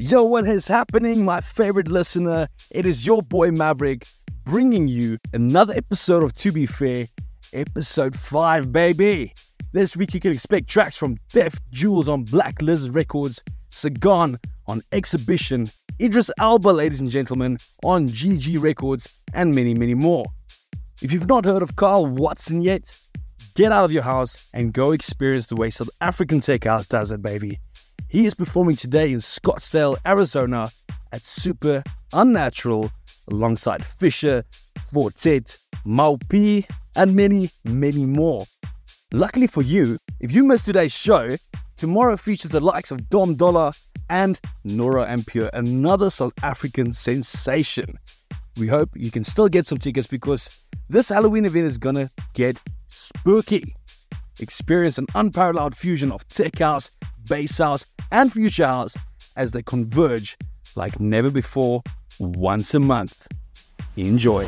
Yo, what is happening, my favorite listener? It is your boy MVRIK bringing you another episode of To Be Fair, episode 5, baby. This week you can expect tracks from Deaf Jules on Black Lizard Records, Sagan on Exhibition, Idris Elba, ladies and gentlemen, on GG Records, and many, many more. If you've not heard of Kyle Watson yet, get out of your house and go experience the way South African Tech House does it, baby. He is performing today in Scottsdale, Arizona at Super Unnatural alongside Fisher, Fortet, Mau P, and many, many more. Luckily for you, if you missed today's show, tomorrow features the likes of Dom Dolla and Nora En another South African sensation. We hope you can still get some tickets because this Halloween event is gonna get spooky. Experience an unparalleled fusion of tech house, bass house, and future house as they converge like never before once a month. Enjoy.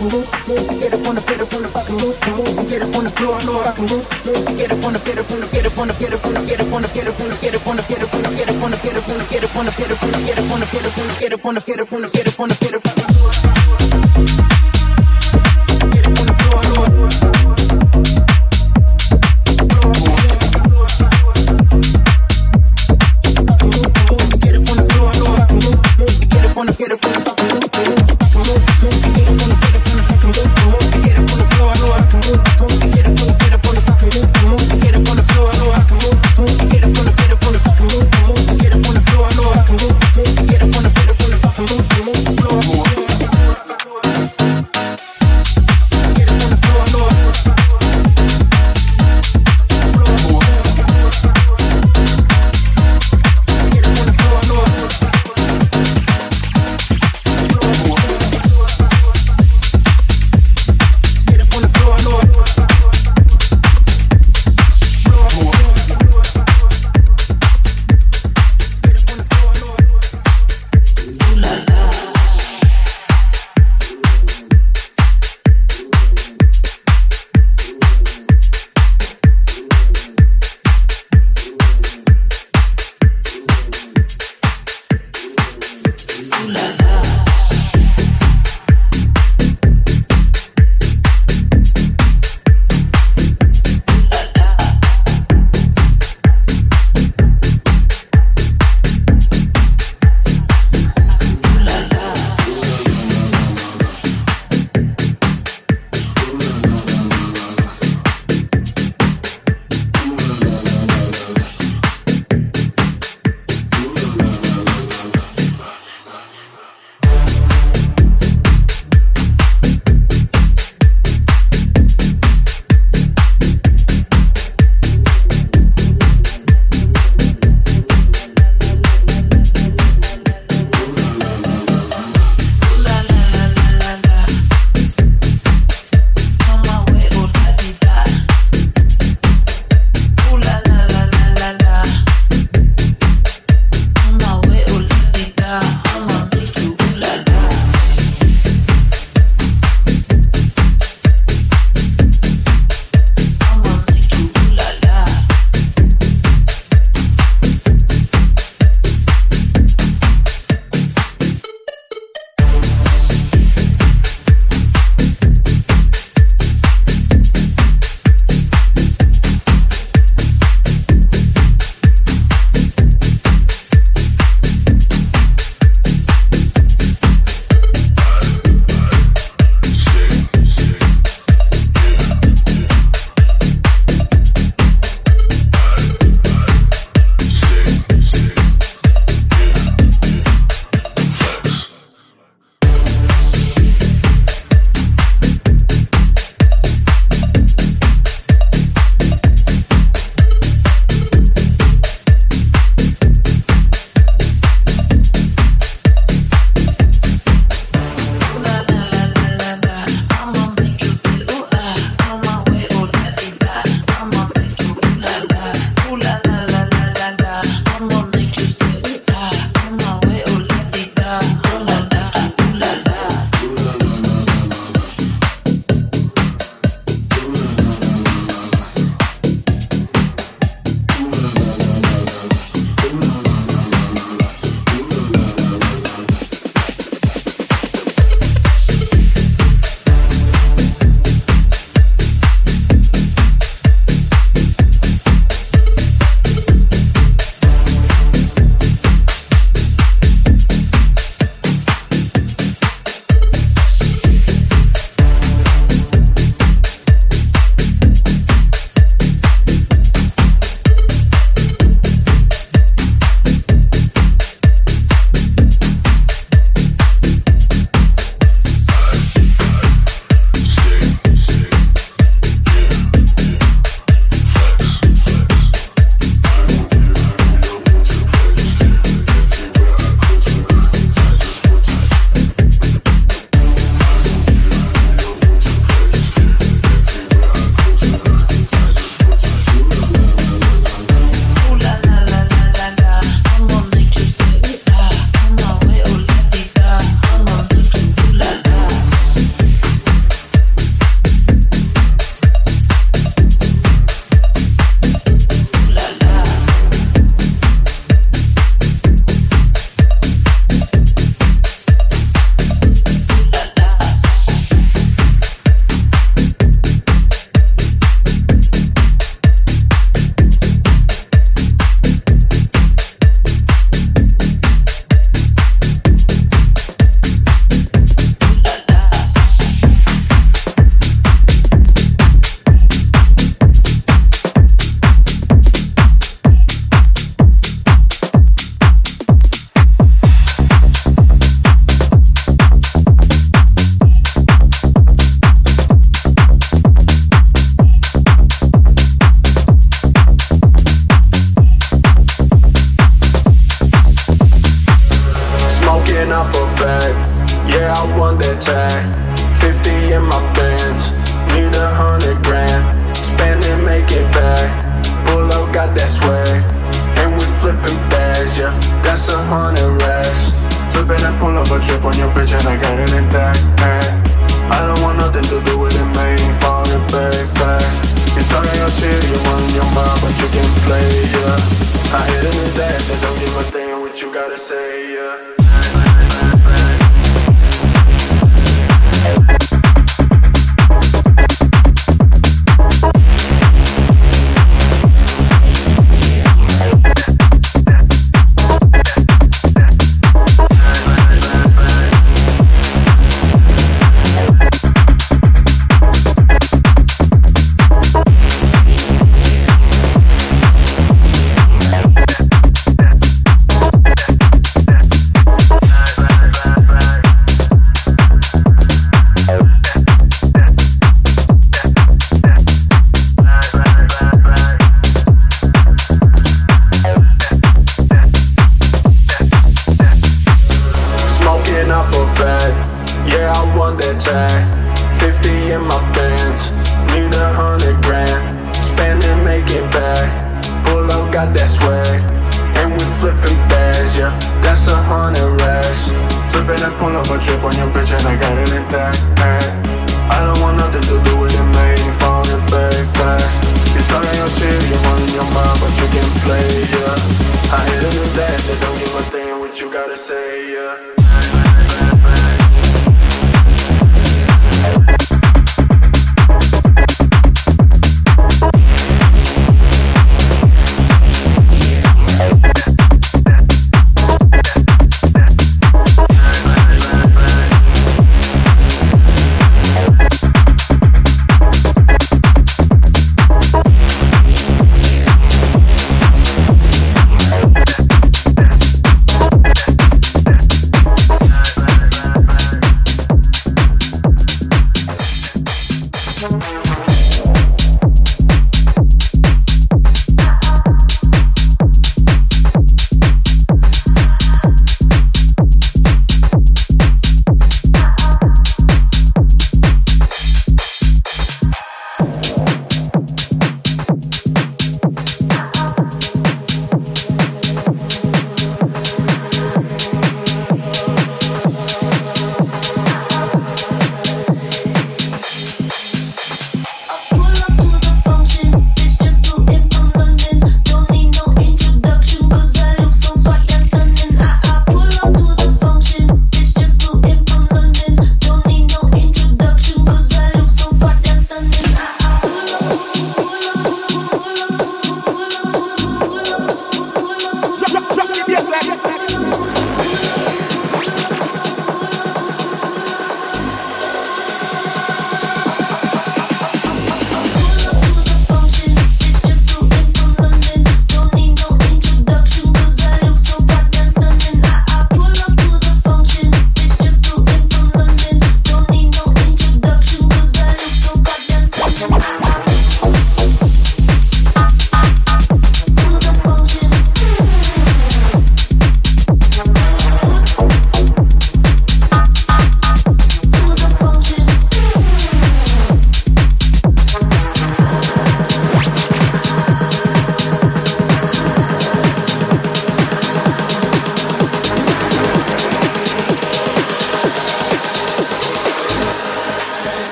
Get up on the get up on the fucking move. Get up on the floor, floor, I can move. Get up on the get up on the get up on the get up on the get up on the get up on the get up on the get up on the get up on the get up on the get up on the get up on the get up on the get up on the get up on the get up on get up on the get on the get up on the.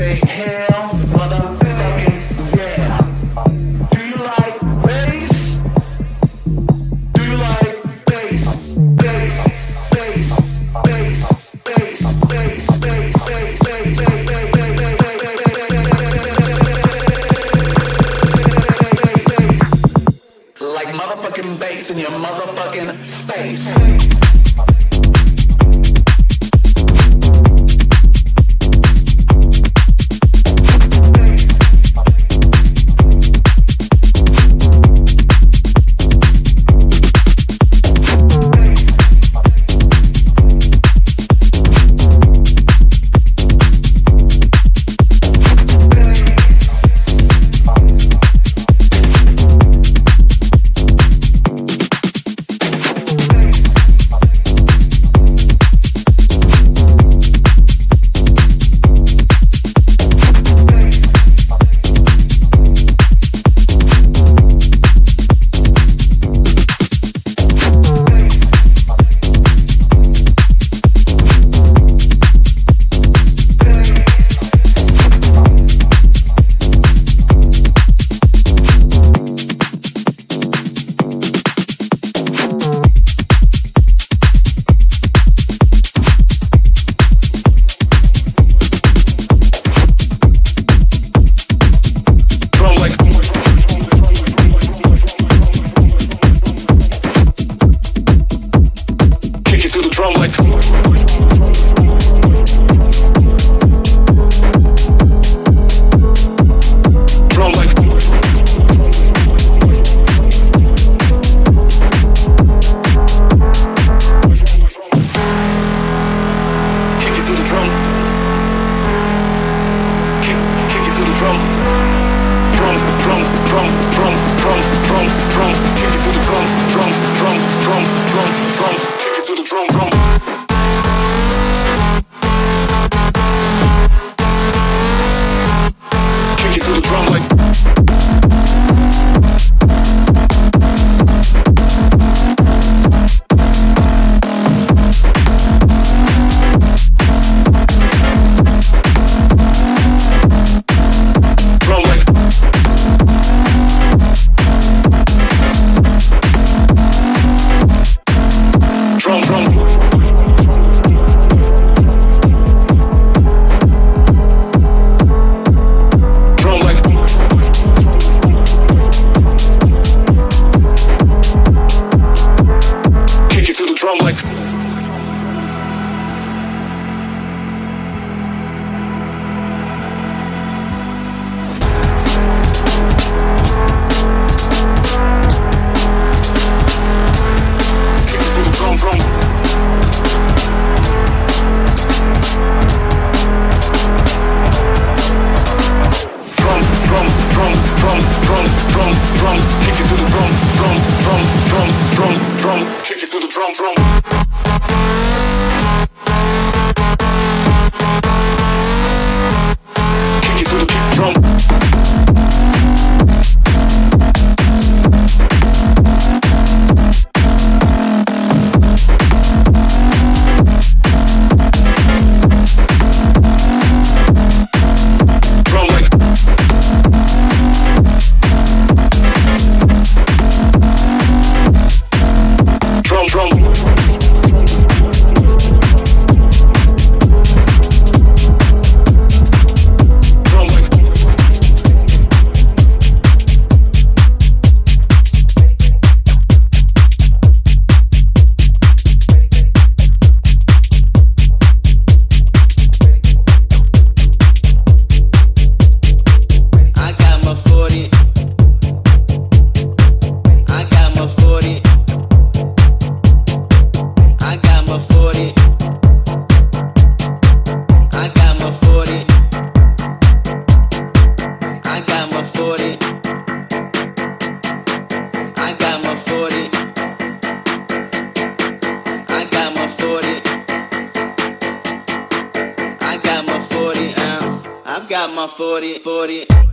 Say? Hell, 40. I got my forty. I got my forty. I've got my 40, 40.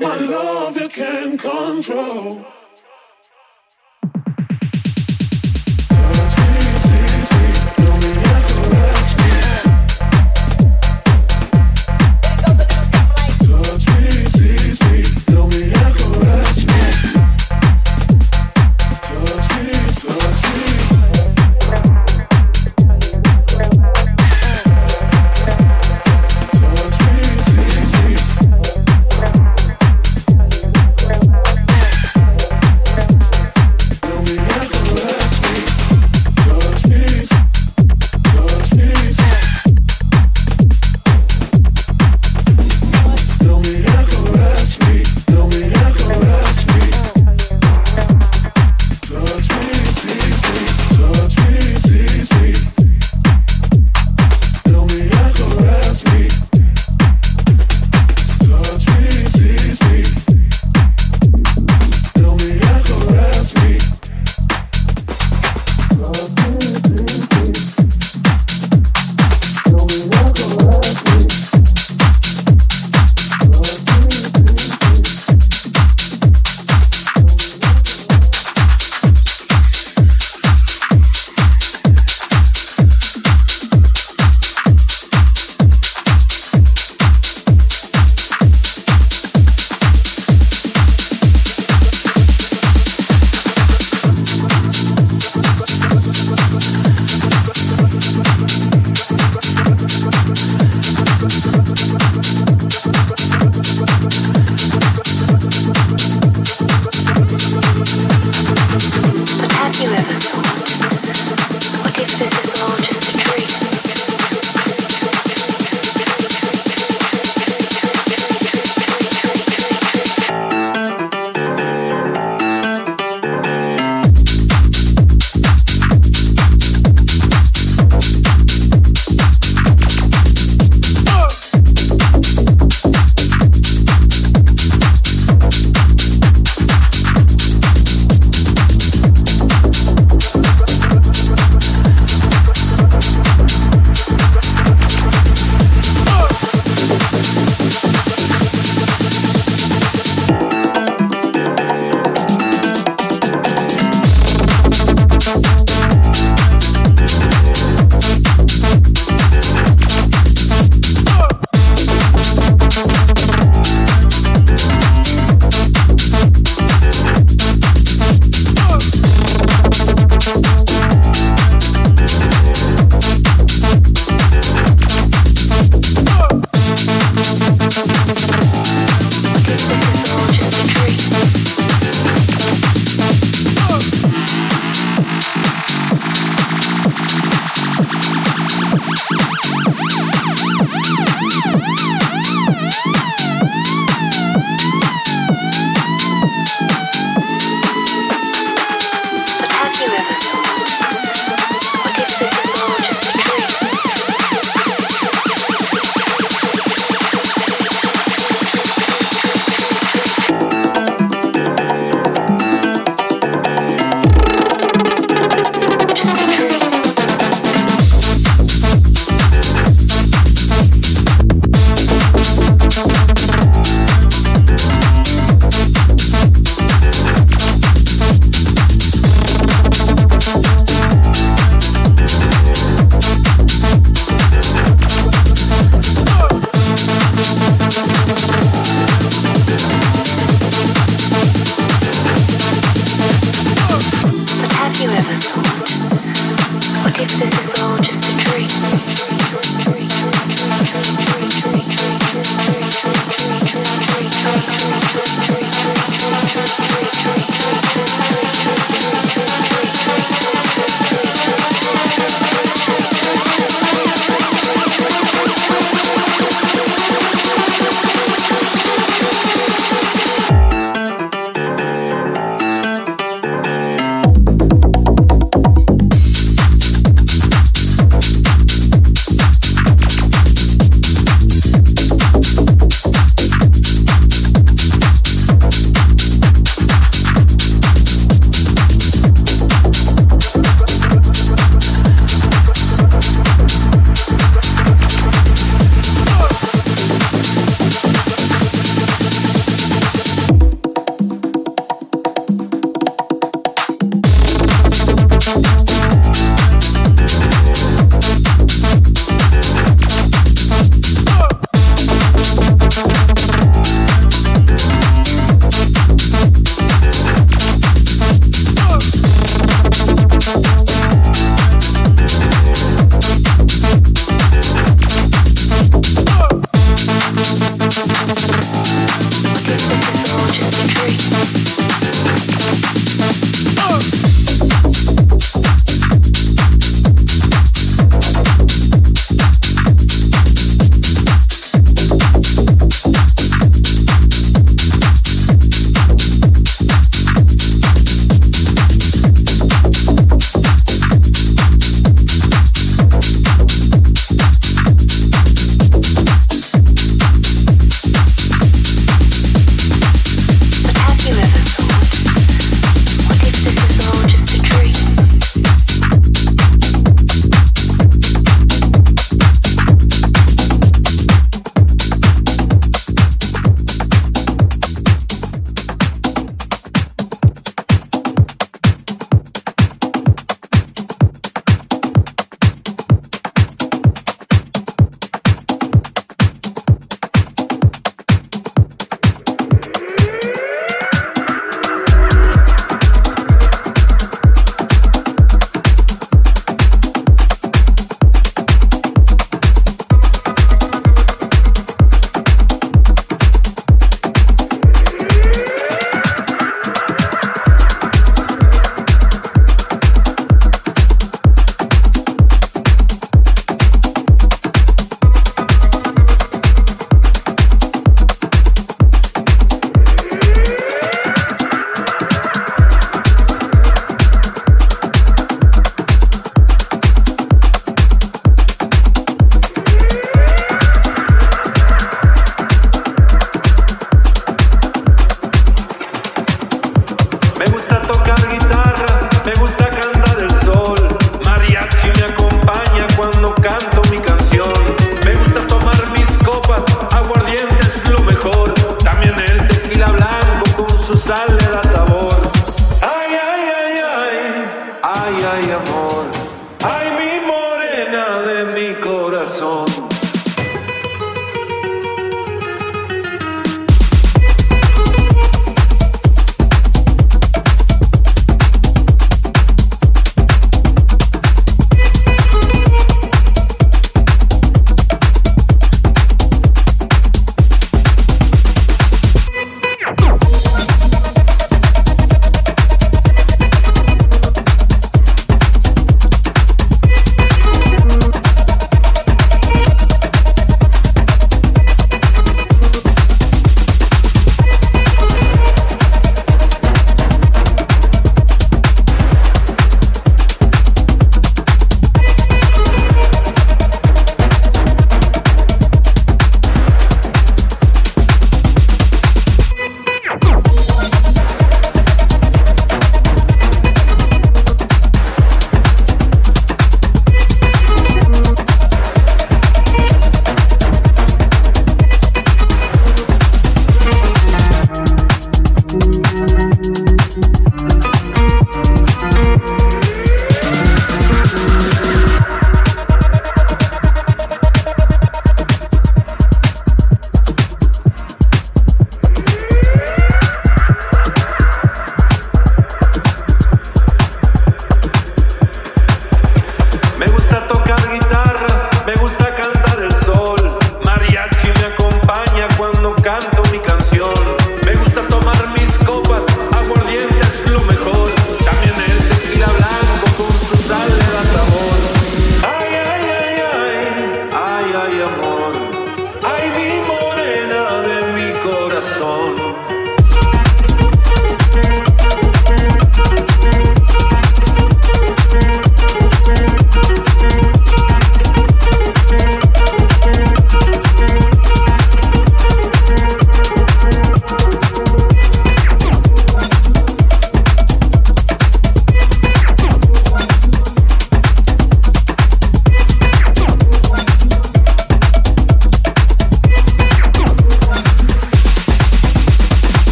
My love you can control.